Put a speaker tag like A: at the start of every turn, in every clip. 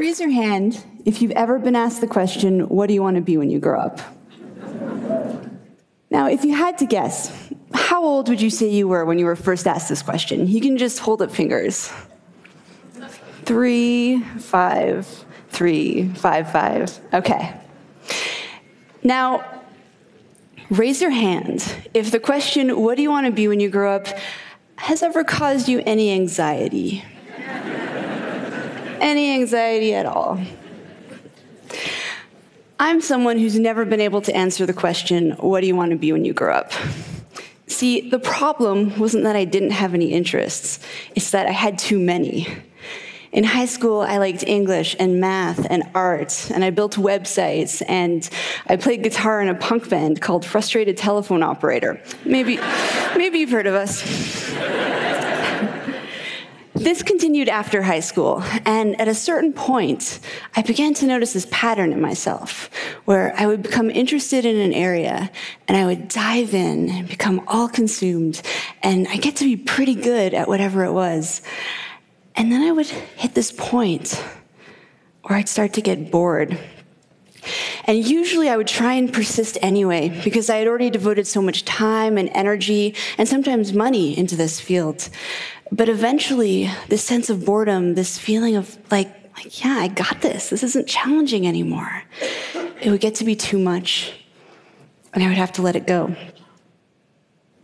A: Raise your hand if you've ever been asked the question, What do you want to be when you grow up? Now, if you had to guess, how old would you say you were when you were first asked this question? You can just hold up fingers. Three, five, three, five, five. Okay. Now, raise your hand if the question, What do you want to be when you grow up, has ever caused you any anxiety. Any anxiety at all. I'm someone who's never been able to answer the question, What do you want to be when you grow up? See, the problem wasn't that I didn't have any interests, it's that I had too many. In high school, I liked English and math and art, and I built websites, and I played guitar in a punk band called Frustrated Telephone Operator. Maybe, maybe you've heard of us. This continued after high school, and at a certain point, I began to notice this pattern in myself where I would become interested in an area and I would dive in and become all consumed, and I get to be pretty good at whatever it was. And then I would hit this point where I'd start to get bored. And usually I would try and persist anyway because I had already devoted so much time and energy and sometimes money into this field. But eventually, this sense of boredom, this feeling of like, like, yeah, I got this. This isn't challenging anymore. It would get to be too much, and I would have to let it go.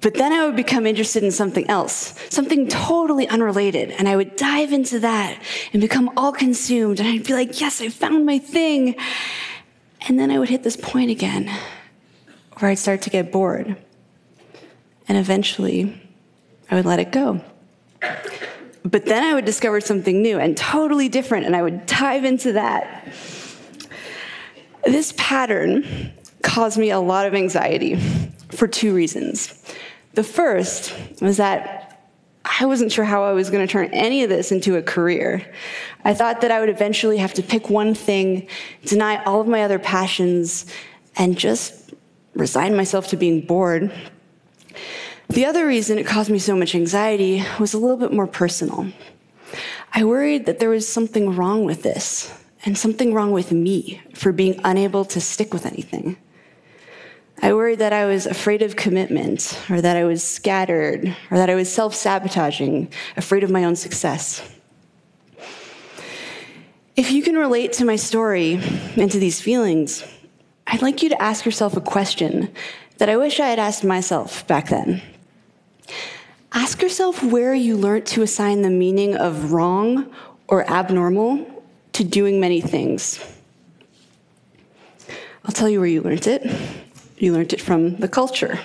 A: But then I would become interested in something else, something totally unrelated. And I would dive into that and become all consumed. And I'd be like, yes, I found my thing. And then I would hit this point again where I'd start to get bored. And eventually, I would let it go. But then I would discover something new and totally different, and I would dive into that. This pattern caused me a lot of anxiety for two reasons. The first was that I wasn't sure how I was going to turn any of this into a career. I thought that I would eventually have to pick one thing, deny all of my other passions, and just resign myself to being bored. The other reason it caused me so much anxiety was a little bit more personal. I worried that there was something wrong with this, and something wrong with me for being unable to stick with anything. I worried that I was afraid of commitment, or that I was scattered, or that I was self sabotaging, afraid of my own success. If you can relate to my story and to these feelings, I'd like you to ask yourself a question that I wish I had asked myself back then. Ask yourself where you learned to assign the meaning of wrong or abnormal to doing many things. I'll tell you where you learned it. You learned it from the culture.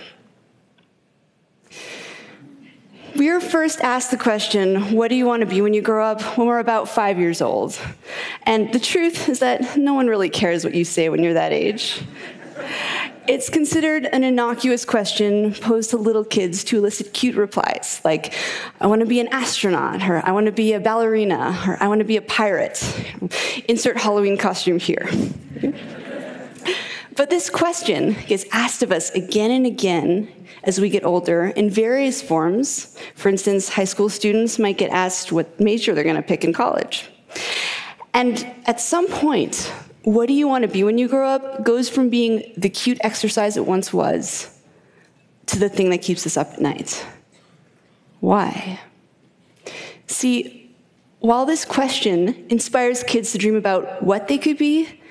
A: We are first asked the question, What do you want to be when you grow up? when we're about five years old. And the truth is that no one really cares what you say when you're that age. It's considered an innocuous question posed to little kids to elicit cute replies, like, I want to be an astronaut, or I want to be a ballerina, or I want to be a pirate. Insert Halloween costume here. But this question gets asked of us again and again as we get older in various forms. For instance, high school students might get asked what major they're going to pick in college. And at some point, what do you want to be when you grow up goes from being the cute exercise it once was to the thing that keeps us up at night. Why? See, while this question inspires kids to dream about what they could be,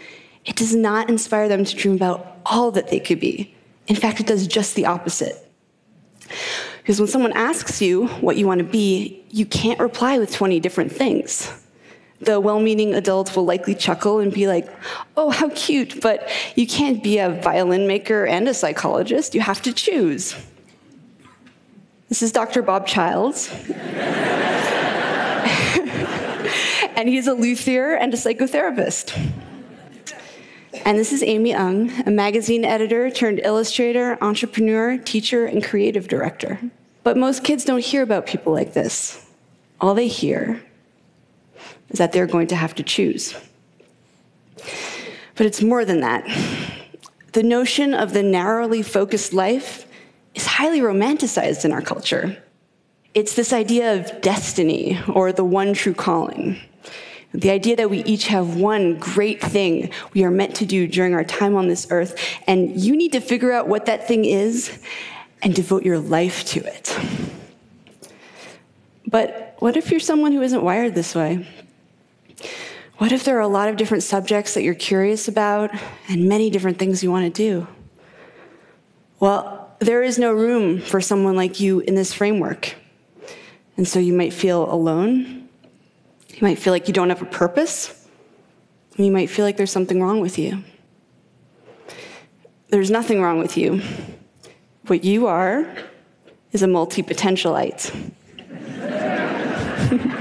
A: it does not inspire them to dream about all that they could be. In fact, it does just the opposite. Because when someone asks you what you want to be, you can't reply with 20 different things. The well meaning adult will likely chuckle and be like, oh, how cute, but you can't be a violin maker and a psychologist. You have to choose. This is Dr. Bob Childs. and he's a luthier and a psychotherapist. And this is Amy Ng, a magazine editor turned illustrator, entrepreneur, teacher, and creative director. But most kids don't hear about people like this. All they hear is that they're going to have to choose. But it's more than that. The notion of the narrowly focused life is highly romanticized in our culture. It's this idea of destiny or the one true calling. The idea that we each have one great thing we are meant to do during our time on this earth, and you need to figure out what that thing is and devote your life to it. But what if you're someone who isn't wired this way? What if there are a lot of different subjects that you're curious about and many different things you want to do? Well, there is no room for someone like you in this framework. And so you might feel alone. You might feel like you don't have a purpose. You might feel like there's something wrong with you. There's nothing wrong with you. What you are is a multi potentialite.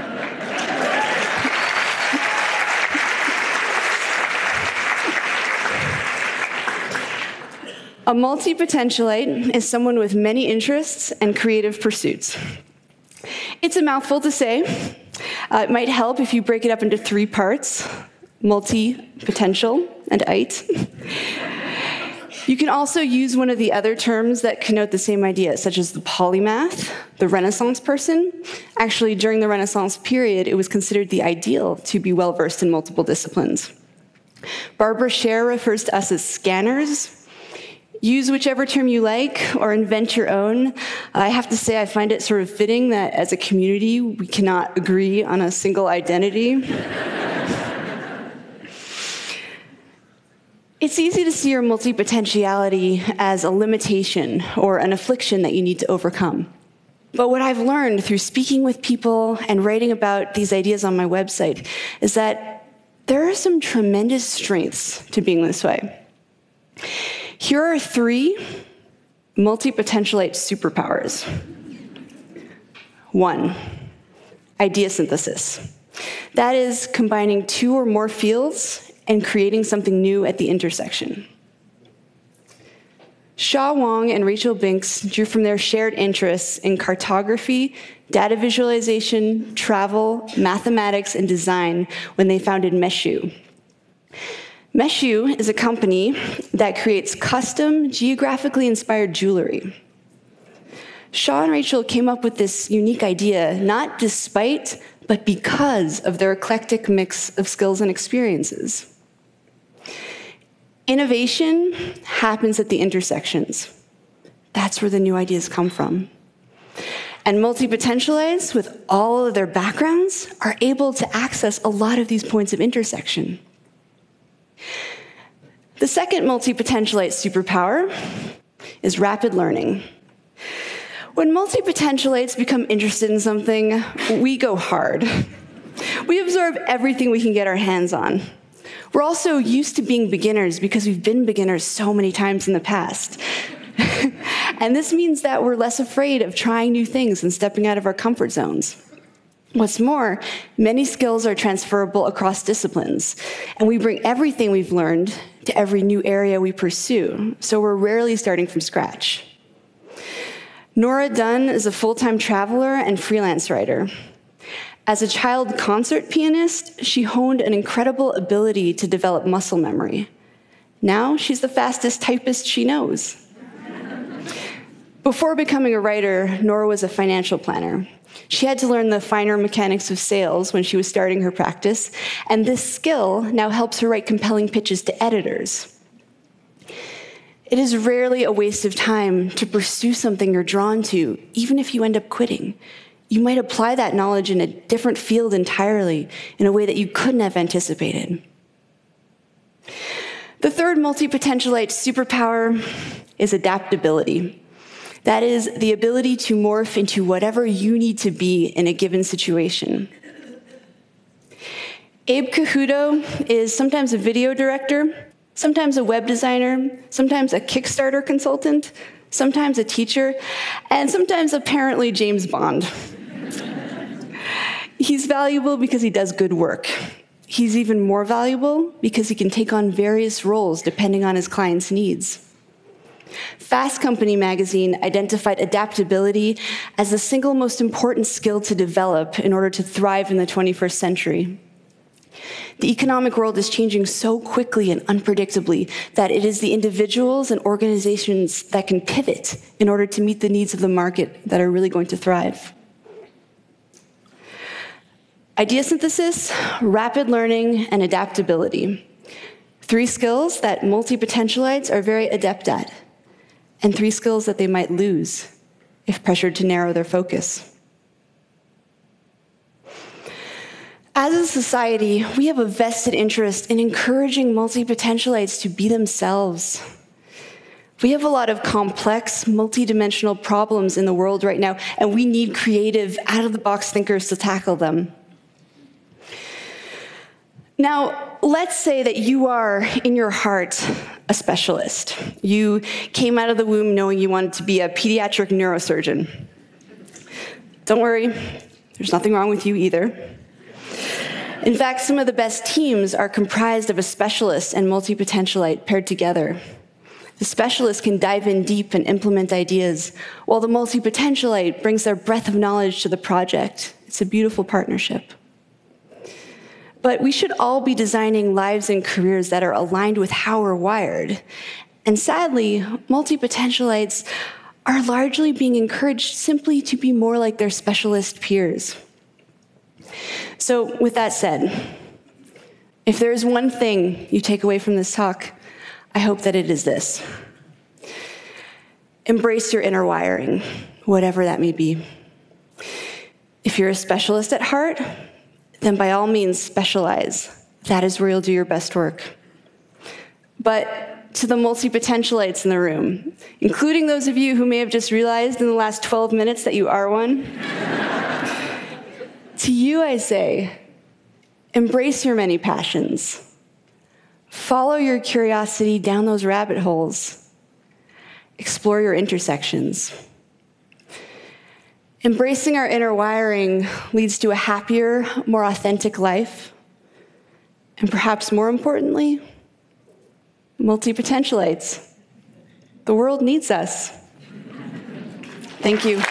A: A multi potentialite is someone with many interests and creative pursuits. It's a mouthful to say. Uh, it might help if you break it up into three parts multi potential and ite. You can also use one of the other terms that connote the same idea, such as the polymath, the Renaissance person. Actually, during the Renaissance period, it was considered the ideal to be well versed in multiple disciplines. Barbara Sher refers to us as scanners, use whichever term you like or invent your own. I have to say, I find it sort of fitting that as a community, we cannot agree on a single identity. it's easy to see your multipotentiality as a limitation or an affliction that you need to overcome. But what I've learned through speaking with people and writing about these ideas on my website is that there are some tremendous strengths to being this way. Here are three multi-potentialite superpowers. One, idea synthesis. That is combining two or more fields and creating something new at the intersection. Sha Hwang and Rachel Binx drew from their shared interests in cartography, data visualization, travel, mathematics, and design when they founded Meshu. Meshu is a company that creates custom, geographically inspired jewelry. Sha and Rachel came up with this unique idea not despite, but because of their eclectic mix of skills and experiences. Innovation happens at the intersections. That's where the new ideas come from. And multi potentialites, with all of their backgrounds, are able to access a lot of these points of intersection. The second multi-potentialite superpower is rapid learning. When multi-potentialites become interested in something, we go hard. We absorb everything we can get our hands on. We're also used to being beginners because we've been beginners so many times in the past. and this means that we're less afraid of trying new things and stepping out of our comfort zones. What's more, many skills are transferable across disciplines, and we bring everything we've learned to every new area we pursue, so we're rarely starting from scratch. Nora Dunn is a full time traveler and freelance writer. As a child concert pianist, she honed an incredible ability to develop muscle memory. Now she's the fastest typist she knows. Before becoming a writer, Nora was a financial planner. She had to learn the finer mechanics of sales when she was starting her practice, and this skill now helps her write compelling pitches to editors. It is rarely a waste of time to pursue something you're drawn to, even if you end up quitting. You might apply that knowledge in a different field entirely in a way that you couldn't have anticipated. The third multi potentialite superpower is adaptability. That is the ability to morph into whatever you need to be in a given situation. Abe Cajudo is sometimes a video director, sometimes a web designer, sometimes a Kickstarter consultant, sometimes a teacher, and sometimes apparently James Bond. He's valuable because he does good work. He's even more valuable because he can take on various roles depending on his client's needs. Fast Company magazine identified adaptability as the single most important skill to develop in order to thrive in the 21st century. The economic world is changing so quickly and unpredictably that it is the individuals and organizations that can pivot in order to meet the needs of the market that are really going to thrive. Idea synthesis, rapid learning, and adaptability. Three skills that multi potentialites are very adept at, and three skills that they might lose if pressured to narrow their focus. As a society, we have a vested interest in encouraging multi potentialites to be themselves. We have a lot of complex, multidimensional problems in the world right now, and we need creative, out of the box thinkers to tackle them. Now, let's say that you are, in your heart, a specialist. You came out of the womb knowing you wanted to be a pediatric neurosurgeon. Don't worry, there's nothing wrong with you either. In fact, some of the best teams are comprised of a specialist and multi potentialite paired together. The specialist can dive in deep and implement ideas, while the multi potentialite brings their breadth of knowledge to the project. It's a beautiful partnership. But we should all be designing lives and careers that are aligned with how we're wired. And sadly, multi potentialites are largely being encouraged simply to be more like their specialist peers. So, with that said, if there is one thing you take away from this talk, I hope that it is this embrace your inner wiring, whatever that may be. If you're a specialist at heart, then by all means specialize. That is where you'll do your best work. But to the multi potentialites in the room, including those of you who may have just realized in the last 12 minutes that you are one. To you, I say, embrace your many passions. Follow your curiosity down those rabbit holes. Explore your intersections. Embracing our inner wiring leads to a happier, more authentic life. And perhaps more importantly, multi potentialites. The world needs us. Thank you.